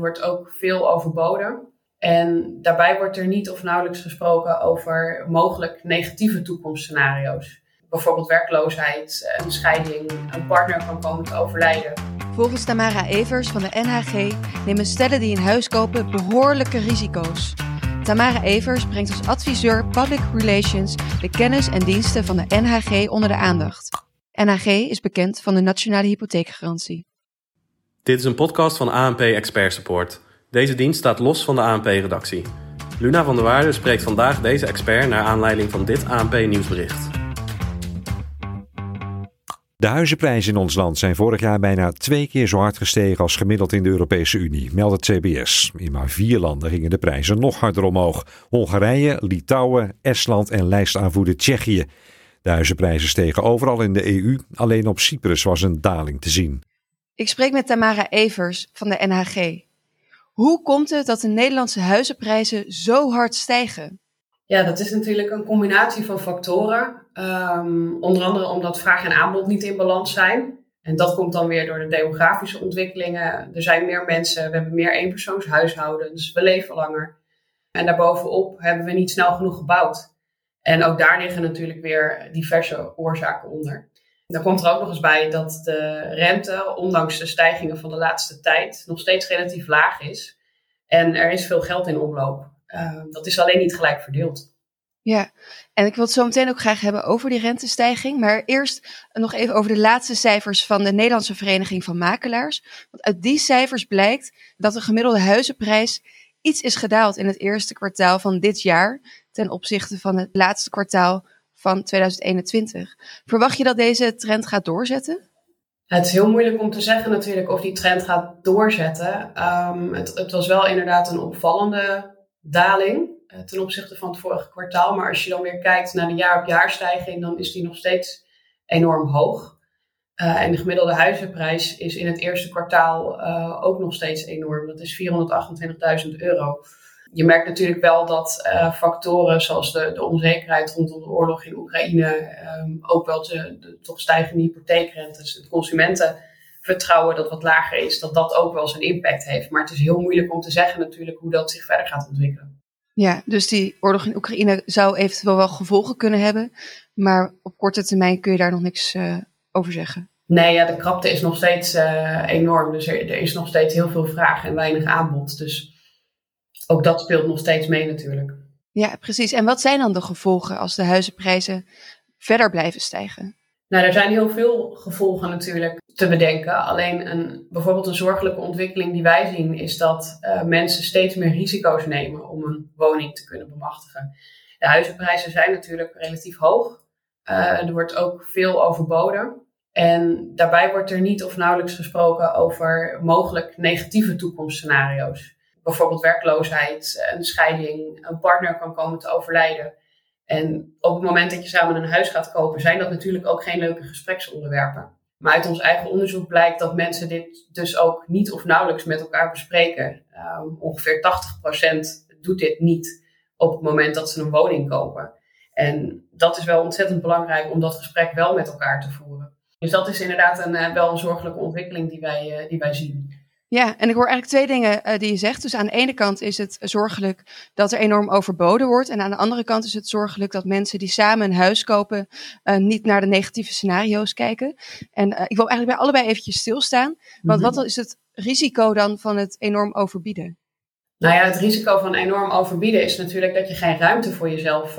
wordt ook veel overboden. En daarbij wordt er niet of nauwelijks gesproken over mogelijk negatieve toekomstscenario's. Bijvoorbeeld werkloosheid, een scheiding, een partner kan komen te overlijden. Volgens Tamara Evers van de NHG nemen stellen die een huis kopen behoorlijke risico's. Tamara Evers brengt als adviseur Public Relations de kennis en diensten van de NHG onder de aandacht. NHG is bekend van de Nationale Hypotheekgarantie. Dit is een podcast van ANP Expert Support. Deze dienst staat los van de ANP-redactie. Luna van der Waarde spreekt vandaag deze expert naar aanleiding van dit ANP-nieuwsbericht. De huizenprijzen in ons land zijn vorig jaar bijna twee keer zo hard gestegen als gemiddeld in de Europese Unie, meldt het CBS. In maar vier landen gingen de prijzen nog harder omhoog. Hongarije, Litouwen, Estland en lijstaanvoerder Tsjechië. De huizenprijzen stegen overal in de EU, alleen op Cyprus was een daling te zien. Ik spreek met Tamara Evers van de NHG. Hoe komt het dat de Nederlandse huizenprijzen zo hard stijgen? Ja, dat is natuurlijk een combinatie van factoren. Um, onder andere omdat vraag en aanbod niet in balans zijn. En dat komt dan weer door de demografische ontwikkelingen. Er zijn meer mensen, we hebben meer eenpersoonshuishoudens, we leven langer. En daarbovenop hebben we niet snel genoeg gebouwd. En ook daar liggen natuurlijk weer diverse oorzaken onder. Dan komt er ook nog eens bij dat de rente, ondanks de stijgingen van de laatste tijd, nog steeds relatief laag is. En er is veel geld in omloop. Uh, dat is alleen niet gelijk verdeeld. Ja, en ik wil het zo meteen ook graag hebben over die rentestijging. Maar eerst nog even over de laatste cijfers van de Nederlandse Vereniging van Makelaars. Want uit die cijfers blijkt dat de gemiddelde huizenprijs iets is gedaald in het eerste kwartaal van dit jaar ten opzichte van het laatste kwartaal van 2021. Verwacht je dat deze trend gaat doorzetten? Het is heel moeilijk om te zeggen natuurlijk of die trend gaat doorzetten. Um, het, het, was wel inderdaad een opvallende daling uh, ten opzichte van het vorige kwartaal. Maar als je dan weer kijkt naar de jaar-op-jaar stijging, dan is die nog steeds enorm hoog. Uh, en de gemiddelde huizenprijs is in het eerste kwartaal uh, ook nog steeds enorm. Dat is 428.000 euro je merkt natuurlijk wel dat uh, factoren zoals de, de, onzekerheid rondom de oorlog in Oekraïne, um, ook wel de, de, toch stijgende hypotheekrentes, het consumentenvertrouwen dat wat lager is, dat dat ook wel zijn impact heeft. Maar het is heel moeilijk om te zeggen natuurlijk hoe dat zich verder gaat ontwikkelen. Ja, dus die oorlog in Oekraïne zou eventueel wel gevolgen kunnen hebben, maar op korte termijn kun je daar nog niks uh, over zeggen. Nee, ja, de krapte is nog steeds uh, enorm. Dus er, er, is nog steeds heel veel vraag en weinig aanbod. Dus ook dat speelt nog steeds mee natuurlijk. Ja, precies. En wat zijn dan de gevolgen als de huizenprijzen verder blijven stijgen? Nou, er zijn heel veel gevolgen natuurlijk te bedenken. Alleen een, bijvoorbeeld een zorgelijke ontwikkeling die wij zien is dat uh, mensen steeds meer risico's nemen om een woning te kunnen bemachtigen. De huizenprijzen zijn natuurlijk relatief hoog. Uh, er wordt ook veel overboden. En daarbij wordt er niet of nauwelijks gesproken over mogelijk negatieve toekomstscenario's bijvoorbeeld werkloosheid, een scheiding, een partner kan komen te overlijden. En op het moment dat je samen een huis gaat kopen, zijn dat natuurlijk ook geen leuke gespreksonderwerpen. Maar uit ons eigen onderzoek blijkt dat mensen dit dus ook niet of nauwelijks met elkaar bespreken. Um, ongeveer 80% doet dit niet op het moment dat ze een woning kopen. En dat is wel ontzettend belangrijk om dat gesprek wel met elkaar te voeren. Dus dat is inderdaad een, uh, wel een zorgelijke ontwikkeling die wij, uh, die wij zien. Ja, en ik hoor eigenlijk twee dingen uh, die je zegt. Dus aan de ene kant is het zorgelijk dat er enorm overboden wordt. En aan de andere kant is het zorgelijk dat mensen die samen een huis kopen uh, niet naar de negatieve scenario's kijken. En uh, ik wil eigenlijk bij allebei eventjes stilstaan. Want mm-hmm. wat is het risico dan van het enorm overbieden? Nou ja, het risico van enorm overbieden is natuurlijk dat je geen ruimte voor jezelf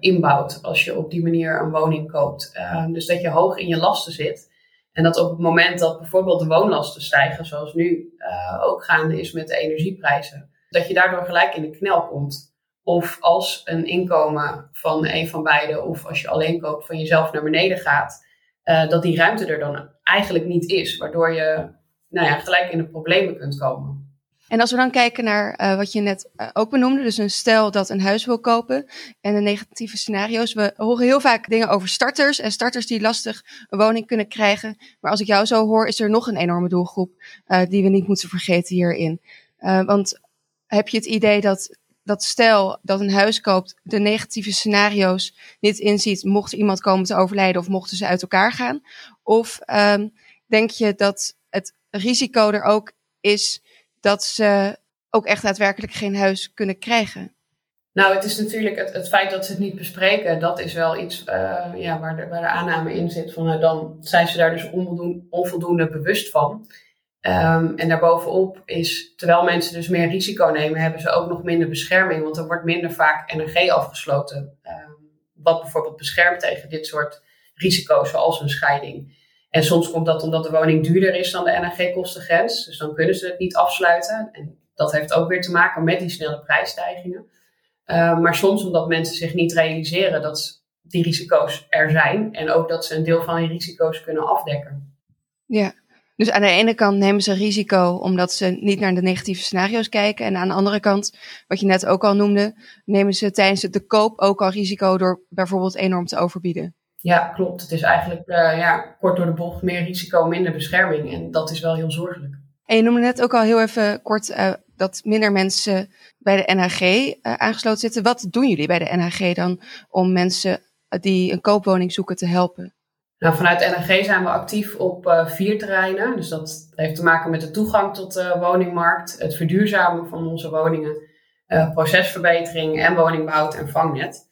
inbouwt als je op die manier een woning koopt. dus dat je hoog in je lasten zit. En dat op het moment dat bijvoorbeeld de woonlasten stijgen, zoals nu uh, ook gaande is met de energieprijzen, dat je daardoor gelijk in de knel komt. Of als een inkomen van een van beide, of als je alleen koopt van jezelf naar beneden gaat, uh, dat die ruimte er dan eigenlijk niet is, waardoor je nou ja, gelijk in de problemen kunt komen. En als we dan kijken naar uh, wat je net uh, ook benoemde, dus een stel dat een huis wil kopen en de negatieve scenario's. We horen heel vaak dingen over starters en starters die lastig een woning kunnen krijgen. Maar als ik jou zo hoor, is er nog een enorme doelgroep uh, die we niet moeten vergeten hierin. want heb je het idee dat dat stel dat een huis koopt, de negatieve scenario's niet inziet, mocht iemand komen te overlijden of mochten ze uit elkaar gaan? Of um, denk je dat het risico er ook is dat ze ook echt daadwerkelijk geen huis kunnen krijgen? Nou, het is natuurlijk het, het feit dat ze het niet bespreken, dat is wel iets uh, ja, waar, de, waar aanname in zit. Van, uh, dan zijn ze daar dus onvoldoende, onvoldoende bewust van. Um, en daarbovenop is, terwijl mensen dus meer risico nemen, hebben ze ook nog minder bescherming. Want er wordt minder vaak NRG afgesloten. Um, wat bijvoorbeeld beschermt tegen dit soort risico's, zoals een scheiding. En soms komt dat omdat de woning duurder is dan de NRG-kostengrens. Dus dan kunnen ze het niet afsluiten. En dat heeft ook weer te maken met die snelle prijsstijgingen. Uh, maar soms omdat mensen zich niet realiseren dat die risico's er zijn. En ook dat ze een deel van die risico's kunnen afdekken. Ja, dus aan de ene kant nemen ze risico omdat ze niet naar de negatieve scenario's kijken. En aan de andere kant, wat je net ook al noemde, nemen ze tijdens de koop ook al risico door bijvoorbeeld enorm te overbieden. Ja, klopt. Het is eigenlijk uh, ja, kort door de bocht meer risico, minder bescherming. En dat is wel heel zorgelijk. En je noemde net ook al heel even kort uh, dat minder mensen bij de NHG uh, aangesloten zitten. Wat doen jullie bij de NHG dan om mensen die een koopwoning zoeken te helpen? Nou, vanuit NRG zijn we actief op vier terreinen. Dus dat heeft te maken met de toegang tot de woningmarkt, het verduurzamen van onze woningen, procesverbetering en woningbouw en vangnet.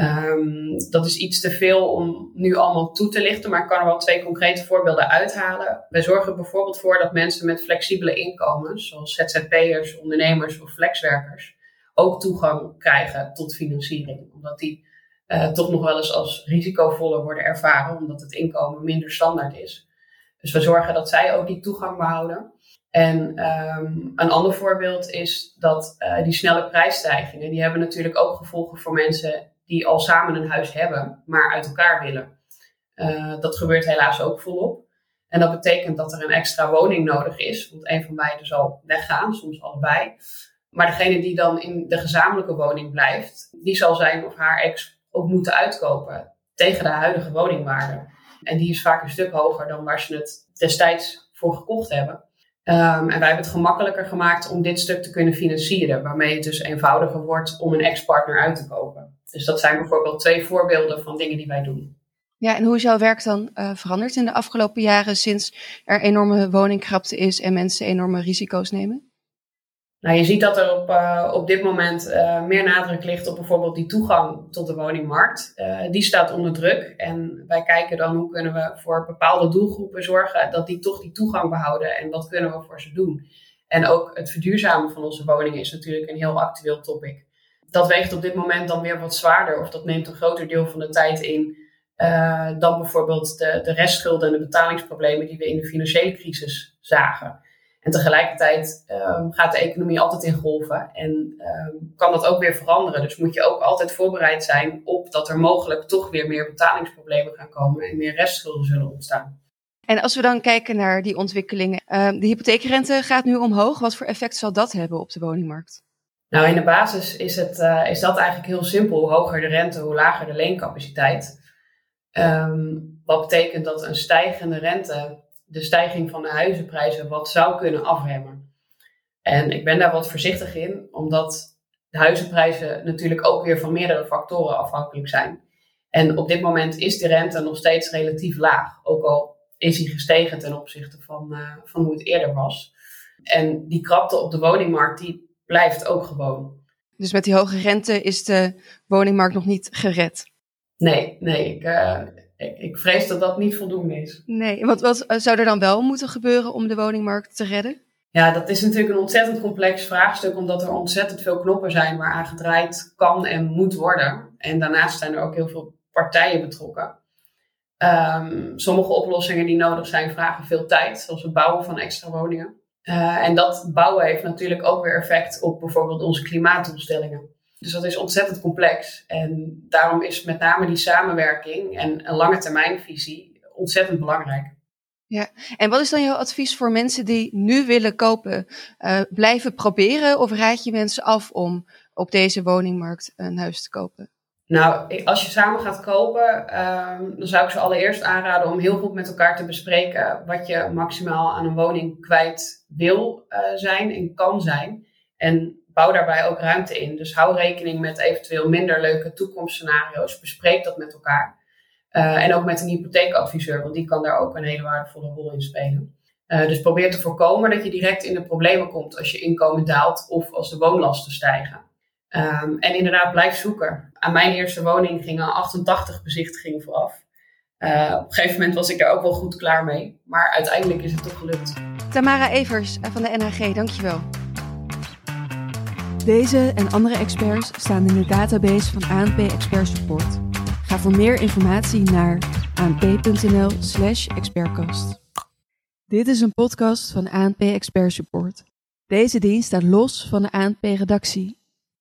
Um, dat is iets te veel om nu allemaal toe te lichten, maar ik kan er wel twee concrete voorbeelden uithalen. Wij zorgen bijvoorbeeld voor dat mensen met flexibele inkomens, zoals ZZP'ers, ondernemers of flexwerkers, ook toegang krijgen tot financiering. Omdat die uh, toch nog wel eens als risicovoller worden ervaren, omdat het inkomen minder standaard is. Dus we zorgen dat zij ook die toegang behouden. En um, een ander voorbeeld is dat uh, die snelle prijsstijgingen, die hebben natuurlijk ook gevolgen voor mensen die al samen een huis hebben, maar uit elkaar willen. Uh, dat gebeurt helaas ook volop. En dat betekent dat er een extra woning nodig is, want een van beiden zal weggaan, soms allebei. Maar degene die dan in de gezamenlijke woning blijft, die zal zijn of haar ex ook moeten uitkopen tegen de huidige woningwaarde. En die is vaak een stuk hoger dan waar ze het destijds voor gekocht hebben. Um, en wij hebben het gemakkelijker gemaakt om dit stuk te kunnen financieren, waarmee het dus eenvoudiger wordt om een ex-partner uit te kopen. Dus dat zijn bijvoorbeeld twee voorbeelden van dingen die wij doen. Ja, en hoe is jouw werk dan uh, veranderd in de afgelopen jaren sinds er enorme woningkrapte is en mensen enorme risico's nemen? Nou, je ziet dat er op, uh, op dit moment uh, meer nadruk ligt op bijvoorbeeld die toegang tot de woningmarkt. Die staat onder druk. En wij kijken dan hoe kunnen we voor bepaalde doelgroepen zorgen dat die toch die toegang behouden. En wat kunnen we voor ze doen. En ook het verduurzamen van onze woningen is natuurlijk een heel actueel topic. Dat weegt op dit moment dan weer wat zwaarder. Of dat neemt een groter deel van de tijd in. dan bijvoorbeeld de, de restschulden en de betalingsproblemen die we in de financiële crisis zagen. En tegelijkertijd um, gaat de economie altijd in golven en um, kan dat ook weer veranderen. Dus moet je ook altijd voorbereid zijn op dat er mogelijk toch weer meer betalingsproblemen gaan komen en meer restschulden zullen ontstaan. En als we dan kijken naar die ontwikkelingen, um, de hypotheekrente gaat nu omhoog. Wat voor effect zal dat hebben op de woningmarkt? Nou, in de basis is, het, uh, is dat eigenlijk heel simpel. Hoe hoger de rente, hoe lager de leencapaciteit. Um, wat betekent dat een stijgende rente de stijging van de huizenprijzen wat zou kunnen afremmen. En ik ben daar wat voorzichtig in, omdat de huizenprijzen natuurlijk ook weer van meerdere factoren afhankelijk zijn. En op dit moment is de rente nog steeds relatief laag, ook al is die gestegen ten opzichte van, uh, van hoe het eerder was. En die krapte op de woningmarkt, die blijft ook gewoon. Dus met die hoge rente is de woningmarkt nog niet gered? Nee, nee. Ik, uh, ik, ik vrees dat dat niet voldoende is. Nee, wat, wat zou er dan wel moeten gebeuren om de woningmarkt te redden? Ja, dat is natuurlijk een ontzettend complex vraagstuk, omdat er ontzettend veel knoppen zijn waaraan gedraaid kan en moet worden. En daarnaast zijn er ook heel veel partijen betrokken. Um, sommige oplossingen die nodig zijn vragen veel tijd, zoals het bouwen van extra woningen. Uh, en dat bouwen heeft natuurlijk ook weer effect op bijvoorbeeld onze klimaatdoelstellingen. Dus dat is ontzettend complex. En daarom is met name die samenwerking en een lange termijnvisie ontzettend belangrijk. Ja, en wat is dan jouw advies voor mensen die nu willen kopen? Uh, blijven proberen of raad je mensen af om op deze woningmarkt een huis te kopen? Nou, als je samen gaat kopen, um, dan zou ik ze allereerst aanraden om heel goed met elkaar te bespreken wat je maximaal aan een woning kwijt wil uh, zijn en kan zijn. En bouw daarbij ook ruimte in. Dus hou rekening met eventueel minder leuke toekomstscenario's. Bespreek dat met elkaar. Uh, en ook met een hypotheekadviseur, want die kan daar ook een hele waardevolle rol in spelen. dus probeer te voorkomen dat je direct in de problemen komt als je inkomen daalt of als de woonlasten stijgen. Ehm, en inderdaad, blijf zoeken. Aan mijn eerste woning gingen 88 bezichtigingen vooraf. Uh, op een gegeven moment was ik daar ook wel goed klaar mee. Maar uiteindelijk is het toch gelukt. Tamara Evers van de NHG, dankjewel. Deze en andere experts staan in de database van ANP Expert Support. Ga voor meer informatie naar anp.nl/slash expertcast. Dit is een podcast van ANP Expert Support. Deze dienst staat los van de ANP-redactie